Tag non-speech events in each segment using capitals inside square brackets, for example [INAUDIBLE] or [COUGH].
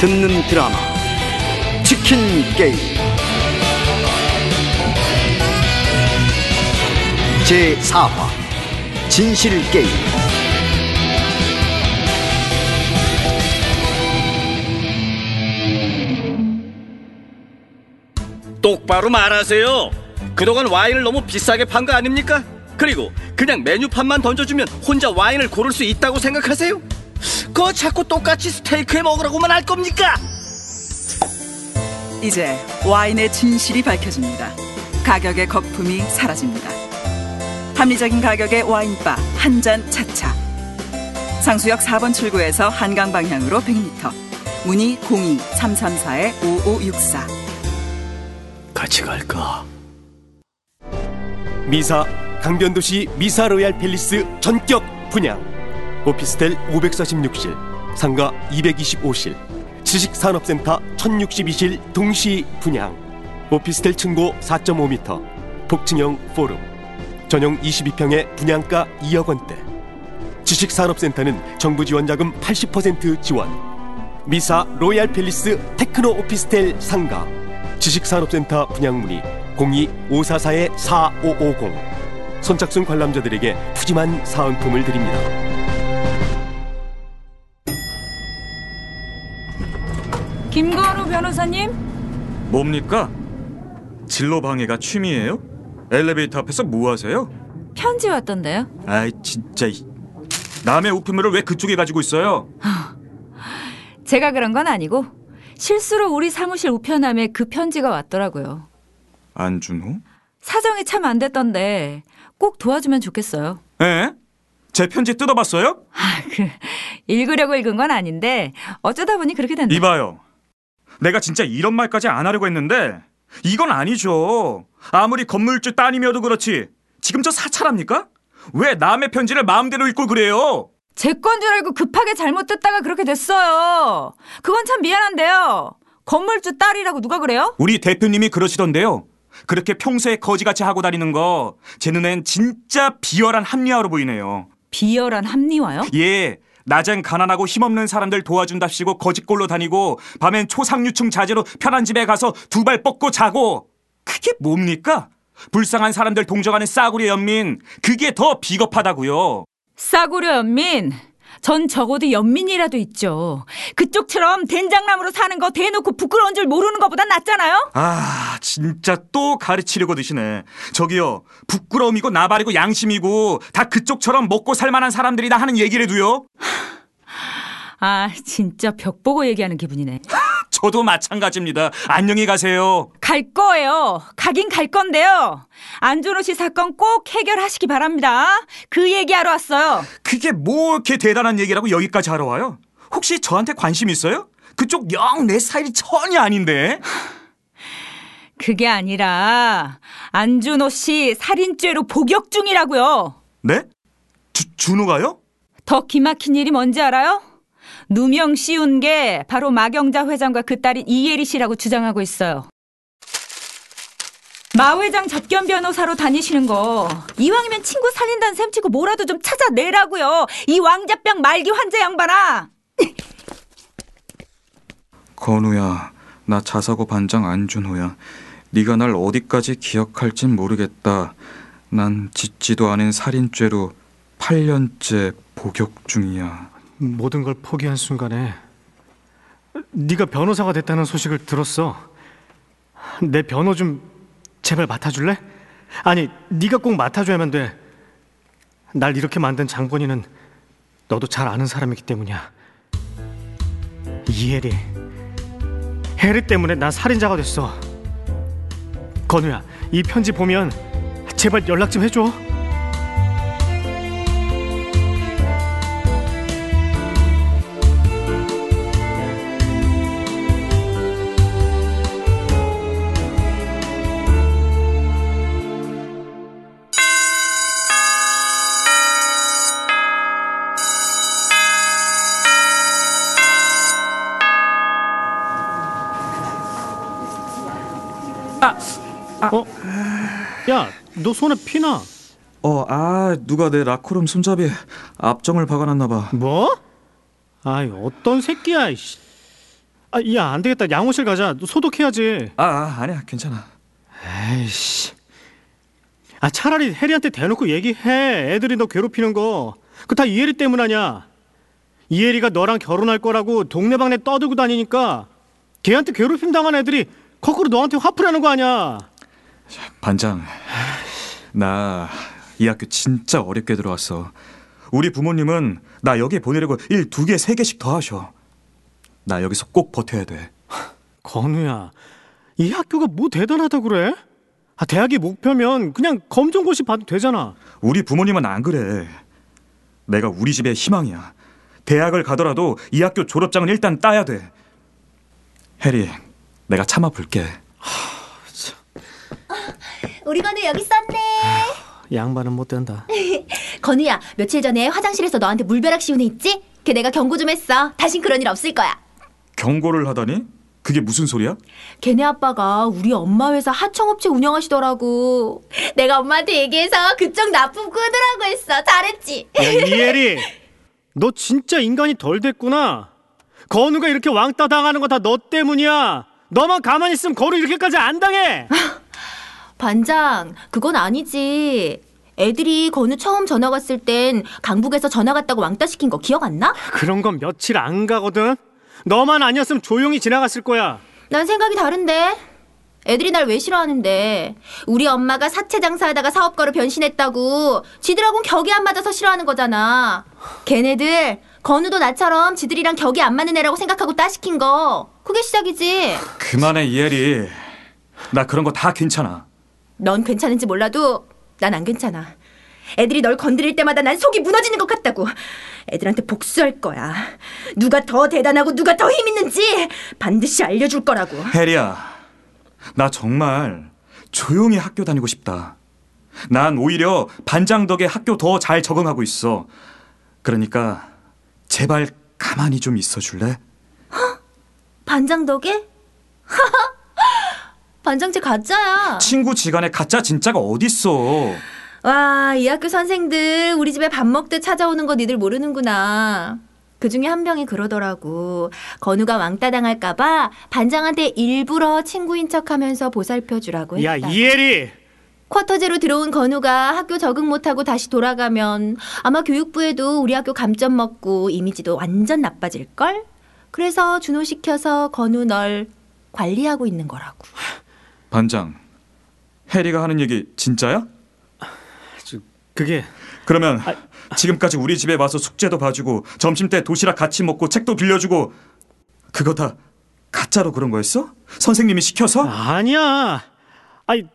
듣는 드라마 치킨 게임 제4화 진실 게임 똑바로 말하세요. 그동안 와인을 너무 비싸게 판 거 아닙니까? 그리고 그냥 메뉴판만 던져주면 혼자 와인을 고를 수 있다고 생각하세요? 그거 자꾸 똑같이 스테이크에 먹으라고만 할 겁니까? 이제 와인의 진실이 밝혀집니다. 가격의 거품이 사라집니다. 합리적인 가격의 와인바 한 잔 차차. 상수역 4번 출구에서 한강 방향으로 100m. 문의 02-334-5564. 같이 갈까? 미사 강변도시 미사 로얄 팰리스 전격 분양 오피스텔 546실 상가 225실 지식산업센터 1062실 동시 분양. 오피스텔 층고 4.5m 복층형 포럼. 전용 22평의 분양가 2억 원대. 지식산업센터는 정부 지원 자금 80% 지원. 미사 로얄 팰리스 테크노 오피스텔 상가. 지식산업센터 분양 문의 02-544-4550 선착순 관람자들에게 푸짐한 사은품을 드립니다. 김건우 변호사님? 뭡니까? 진로 방해가 취미예요? 엘리베이터 앞에서 뭐 하세요? 편지 왔던데요? 아이 진짜 이- 남의 우편물을 왜 그쪽에 가지고 있어요? [LAUGHS] 제가 그런 건 아니고 실수로 우리 사무실 우편함에 그 편지가 왔더라고요. 안준호? 사정이 참 안 됐던데 꼭 도와주면 좋겠어요. 에? 제 편지 뜯어봤어요? 아, 그 읽으려고 읽은 건 아닌데 어쩌다 보니 그렇게 됐네. 이봐요. 내가 진짜 이런 말까지 안 하려고 했는데 이건 아니죠. 아무리 건물주 따님이어도 그렇지. 지금 저 사찰합니까? 왜 남의 편지를 마음대로 읽고 그래요? 제 건 줄 알고 급하게 잘못 뜯다가 그렇게 됐어요. 그건 참 미안한데요. 건물주 딸이라고 누가 그래요? 우리 대표님이 그러시던데요. 그렇게 평소에 거지같이 하고 다니는 거 제 눈엔 진짜 비열한 합리화로 보이네요. 비열한 합리화요? 예, 낮엔 가난하고 힘없는 사람들 도와준답시고 거짓골로 다니고 밤엔 초상류층 자제로 편한 집에 가서 두 발 뻗고 자고 그게 뭡니까? 불쌍한 사람들 동정하는 싸구려 연민 그게 더 비겁하다고요. 싸구려 연민. 전 적어도 연민이라도 있죠. 그쪽처럼 된장남으로 사는 거 대놓고 부끄러운 줄 모르는 것보단 낫잖아요? 아, 진짜 또 가르치려고 드시네. 저기요, 부끄러움이고 나발이고 양심이고 다 그쪽처럼 먹고 살만한 사람들이다 하는 얘기래도요. 아, 진짜 벽 보고 얘기하는 기분이네. [LAUGHS] 저도 마찬가지입니다. 안녕히 가세요. 갈 거예요. 가긴 갈 건데요. 안준호 씨 사건 꼭 해결하시기 바랍니다. 그 얘기하러 왔어요. 그게 뭐 이렇게 대단한 얘기라고 여기까지 하러 와요? 혹시 저한테 관심 있어요? 그쪽 영 내 스타일이 전혀 아닌데. [SIGHS] 그게 아니라 안준호 씨 살인죄로 복역 중이라고요. 네? 주, 준호가요? 더 기막힌 일이 뭔지 알아요? 누명 씌운 게 바로 마경자 회장과 그 딸인 이예리 씨라고 주장하고 있어요. 마 회장 접견 변호사로 다니시는 거 이왕이면 친구 살린다는 셈 치고 뭐라도 좀 찾아내라고요. 이 왕자병 말기 환자 양반아. 건우야, 나 자사고 반장 안준호야. 네가 날 어디까지 기억할진 모르겠다. 난 짓지도 않은 살인죄로 8년째 복역 중이야. 모든 걸 포기한 순간에 네가 변호사가 됐다는 소식을 들었어. 내 변호 좀 제발 맡아줄래? 아니, 네가 꼭 맡아줘야만 돼. 날 이렇게 만든 장본인은 너도 잘 아는 사람이기 때문이야. 이혜리, 해리 때문에 난 살인자가 됐어. 건우야, 이 편지 보면 제발 연락 좀 해줘. 어? 야, 너 손에 피나? 어, 아, 누가 내 라코롬 손잡이에 앞정을 박아놨나 봐. 뭐? 아이, 어떤 새끼야, 이씨. 아, 야, 안 되겠다. 양호실 가자. 너 소독해야지. 아, 아 아니야 괜찮아. 에이씨. 아, 차라리 혜리한테 대놓고 얘기해. 애들이 너 괴롭히는 거. 그 다 이혜리 때문 아냐. 이혜리가 너랑 결혼할 거라고 동네방네 떠들고 다니니까 걔한테 괴롭힘 당한 애들이 거꾸로 너한테 화풀이하는 거 아니야. 반장, 나 이 학교 진짜 어렵게 들어왔어. 우리 부모님은 나 여기 보내려고 일 두 개, 세 개씩 더 하셔. 나 여기서 꼭 버텨야 돼. 건우야, 이 학교가 뭐 대단하다 그래? 아, 대학이 목표면 그냥 검정고시 봐도 되잖아. 우리 부모님은 안 그래. 내가 우리 집의 희망이야. 대학을 가더라도 이 학교 졸업장은 일단 따야 돼. 해리, 내가 참아 볼게. 우리 건우 여기 있었네. 양반은 못 된다. [LAUGHS] 건우야, 며칠 전에 화장실에서 너한테 물벼락 씌운 애 있지? 걔 내가 경고 좀 했어. 다신 그런 일 없을 거야. 경고를 하다니? 그게 무슨 소리야? 걔네 아빠가 우리 엄마 회사 하청업체 운영하시더라고. 내가 엄마한테 얘기해서 그쪽 납품 끊으라고 했어. 잘했지? 야, 이혜리, 너 진짜 인간이 덜 됐구나. 건우가 이렇게 왕따 당하는 거 다 너 때문이야. 너만 가만히 있으면 건우 이렇게까지 안 당해. [LAUGHS] 반장, 그건 아니지. 애들이 건우 처음 전화 왔을 땐 강북에서 전화 갔다고 왕따 시킨 거 기억 안 나? 그런 건 며칠 안 가거든. 너만 아니었으면 조용히 지나갔을 거야. 난 생각이 다른데. 애들이 날 왜 싫어하는데? 우리 엄마가 사채 장사하다가 사업가로 변신했다고 지들하고는 격이 안 맞아서 싫어하는 거잖아. 걔네들 건우도 나처럼 지들이랑 격이 안 맞는 애라고 생각하고 따시킨 거. 그게 시작이지. 그만해 이혜리. 나 그런 거 다 괜찮아. 넌 괜찮은지 몰라도 난 안 괜찮아. 애들이 널 건드릴 때마다 난 속이 무너지는 것 같다고. 애들한테 복수할 거야. 누가 더 대단하고 누가 더 힘 있는지 반드시 알려줄 거라고. 해리야, 나 정말 조용히 학교 다니고 싶다. 난 오히려 반장 덕에 학교 더 잘 적응하고 있어. 그러니까 제발 가만히 좀 있어 줄래? 반장 덕에? [LAUGHS] 반장제 가짜야. 친구 지간에 가짜 진짜가 어딨어. 와, 이 학교 선생들 우리 집에 밥 먹듯 찾아오는 거 니들 모르는구나. 그 중에 한 명이 그러더라고. 건우가 왕따 당할까봐 반장한테 일부러 친구인 척 하면서 보살펴 주라고 야, 했다. 이혜리. 쿼터제로 들어온 건우가 학교 적응 못하고 다시 돌아가면 아마 교육부에도 우리 학교 감점 먹고 이미지도 완전 나빠질걸? 그래서 준호시켜서 건우 널 관리하고 있는 거라고. 반장, 해리가 하는 얘기 진짜야? 그게 그러면 지금까지 우리 집에 와서 숙제도 봐주고 점심 때 도시락 같이 먹고 책도 빌려주고 그거 다 가짜로 그런 거였어? 선생님이 시켜서? 아니야. 아니,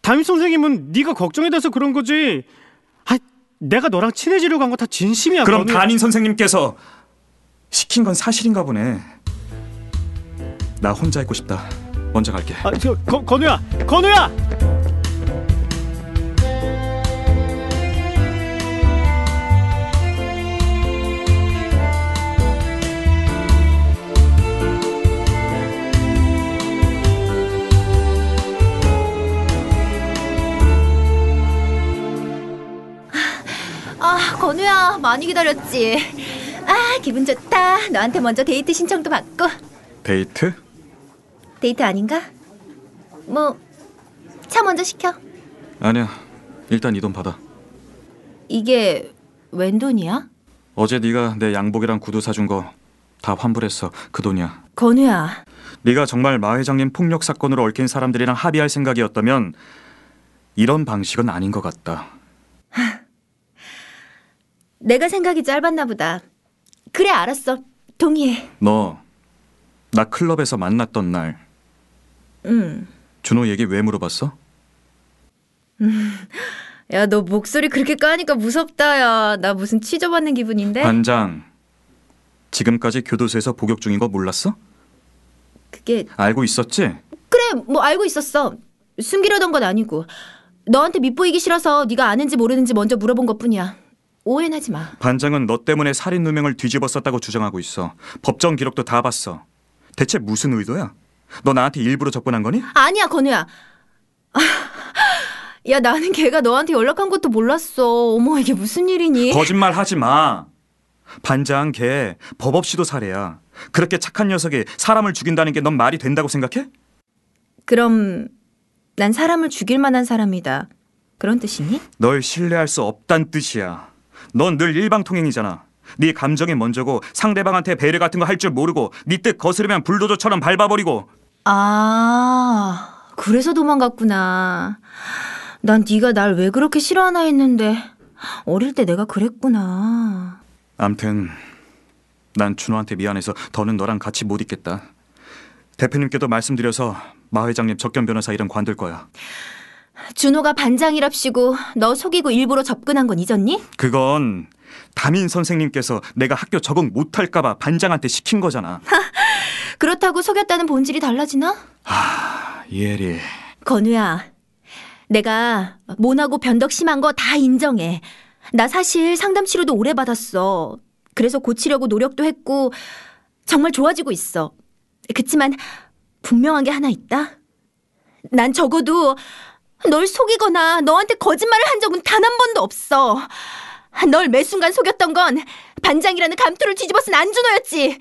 담임 선생님은 네가 걱정이 돼서 그런 거지. 아, 내가 너랑 친해지려고 한 거 다 진심이야. 그럼 건우야. 담임 선생님께서 시킨 건 사실인가 보네. 나 혼자 있고 싶다. 먼저 갈게. 아, 저, 거, 건우야, 건우야. 아, 건우야, 많이 기다렸지. 아, 기분 좋다. 너한테 먼저 데이트 신청도 받고. 데이트? 데이트 아닌가? 뭐, 차 먼저 시켜. 아니야. 일단 이 돈 받아. 이게 웬 돈이야? 어제 네가 내 양복이랑 구두 사준 거 다 환불했어. 그 돈이야. 건우야, 네가 정말 마 회장님 폭력 사건으로 얽힌 사람들이랑 합의할 생각이었다면 이런 방식은 아닌 것 같다. 내가 생각이 짧았나 보다. 그래, 알았어. 동의해. 너 나 클럽에서 만났던 날 응. 준호 얘기 왜 물어봤어? 야, 너 목소리 그렇게 까니까 무섭다, 야. 나 무슨 취조받는 기분인데? 반장 지금까지 교도소에서 복역 중인 거 몰랐어? 그게, 알고 있었지? 그래, 뭐 알고 있었어. 숨기려던 건 아니고. 너한테 밉보이기 싫어서 네가 아는지 모르는지 먼저 물어본 것 뿐이야. 오해는 하지 마. 반장은 너 때문에 살인 누명을 뒤집어 썼다고 주장하고 있어. 법정 기록도 다 봤어. 대체 무슨 의도야? 너 나한테 일부러 접근한 거니? 아니야, 건우야. 야, 나는 걔가 너한테 연락한 것도 몰랐어. 어머, 이게 무슨 일이니? 거짓말 하지 마. 반장 걔 법 없이도 살해야. 그렇게 착한 녀석이 사람을 죽인다는 게 넌 말이 된다고 생각해? 그럼 난 사람을 죽일 만한 사람이다. 그런 뜻이니? 널 신뢰할 수 없단 뜻이야. 넌 늘 일방통행이잖아. 네 감정이 먼저고 상대방한테 배려 같은 거 할 줄 모르고 네 뜻 거스르면 불도저처럼 밟아버리고 아, 그래서 도망갔구나. 난 네가 날 왜 그렇게 싫어하나 했는데 어릴 때 내가 그랬구나. 암튼 난 준호한테 미안해서 더는 너랑 같이 못 있겠다. 대표님께도 말씀드려서 마 회장님 적견 변호사 이름 관둘 거야. 준호가 반장이랍시고 너 속이고 일부러 접근한 건 잊었니? 그건 담임 선생님께서 내가 학교 적응 못할까봐 반장한테 시킨 거잖아. 그렇다고 속였다는 본질이 달라지나? 이혜리. 건우야, 내가 모나고 변덕 심한 거 다 인정해. 나 사실 상담 치료도 오래 받았어. 그래서 고치려고 노력도 했고 정말 좋아지고 있어. 그치만 분명한 게 하나 있다. 난 적어도 널 속이거나 너한테 거짓말을 한 적은 단 한 번도 없어. 널 매 순간 속였던 건 반장이라는 감투를 뒤집어 쓴 안준호였지.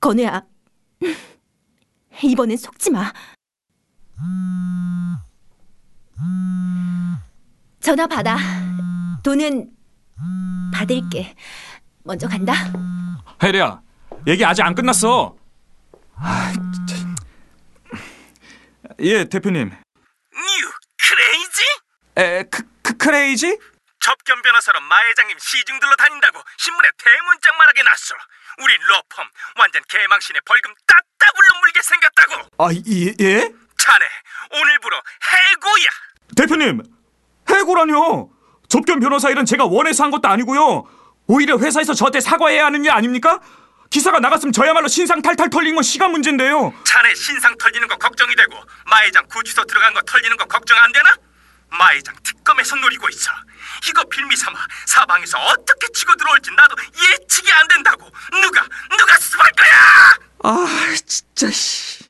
건우야, 이번엔 속지 마. 전화 받아. 돈은 받을게. 먼저 간다. 혜리야, 얘기 아직 안 끝났어. 아. 예, 대표님. 에, 크, 크, crazy? 접견 변호사로 마 회장님 시중들로 다닌다고 신문에 대문짝만하게 났어. 우리 로펌 완전 개망신에 벌금 따따블로 물게 생겼다고. 아, 예, 예? 자네 오늘부로 해고야. 대표님, 해고라뇨. 접견 변호사 일은 제가 원해서 한 것도 아니고요. 오히려 회사에서 저한테 사과해야 하는 일 아닙니까? 기사가 나갔으면 저야말로 신상 탈탈 털린 건 시간 문제인데요. 자네 신상 털리는 거 걱정이 되고 마 회장 구치소 들어간 거 털리는 거 걱정 안 되나? 마 회장 특검에서 노리고 있어. 이거 빌미 삼아 사방에서 어떻게 치고 들어올지 나도 예측이 안 된다고. 누가 누가 수습할 거야? 아, 진짜 씨.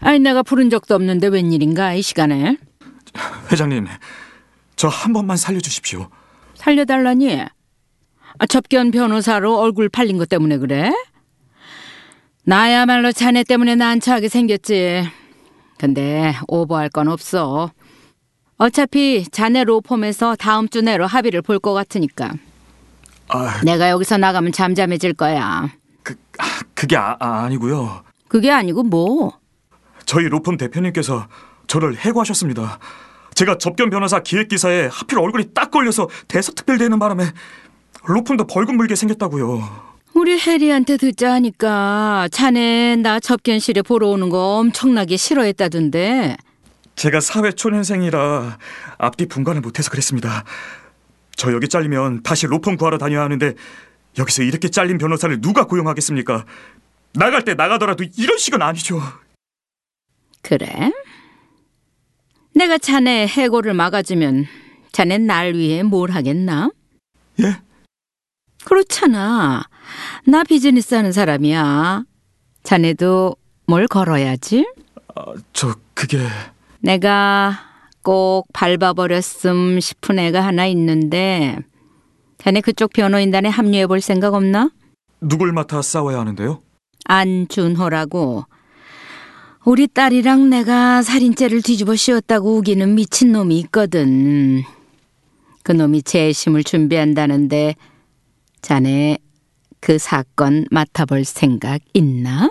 아니 내가 부른 적도 없는데 웬일인가 이 시간에? 회장님, 저 한 번만 살려주십시오. 살려달라니? 아, 접견 변호사로 얼굴 팔린 것 때문에 그래? 나야말로 자네 때문에 난처하게 생겼지. 근데 오버할 건 없어. 어차피 자네 로펌에서 다음 주 내로 합의를 볼 것 같으니까. 아, 내가 여기서 나가면 잠잠해질 거야. 그, 아, 그게 아, 아, 아니고요. 그게 아니고 뭐 저희 로펌 대표님께서 저를 해고하셨습니다. 제가 접견 변호사 기획 기사에 하필 얼굴이 딱 걸려서 대서특별되는 바람에 로펌도 벌금 물게 생겼다고요. 우리 해리한테 듣자 하니까 자네 나 접견실에 보러 오는 거 엄청나게 싫어했다던데 제가 사회 초년생이라 앞뒤 분간을 못해서 그랬습니다. 저 여기 잘리면 다시 로펌 구하러 다녀야 하는데 여기서 이렇게 잘린 변호사를 누가 고용하겠습니까? 나갈 때 나가더라도 이런 식은 아니죠. 그래? 내가 자네 해고를 막아주면 자네 날 위해 뭘 하겠나? 예? 그렇잖아. 나 비즈니스 하는 사람이야. 자네도 뭘 걸어야지? 아, 저 그게 내가 꼭 밟아버렸음 싶은 애가 하나 있는데 자네 그쪽 변호인단에 합류해 볼 생각 없나? 누굴 맡아 싸워야 하는데요? 안준호라고 우리 딸이랑 내가 살인죄를 뒤집어 씌웠다고 우기는 미친놈이 있거든. 그 놈이 재심을 준비한다는데 자네 그 사건 맡아볼 생각 있나?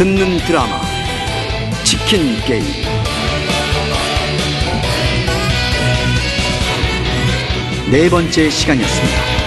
듣는 드라마 치킨 게임 네 번째 시간이었습니다.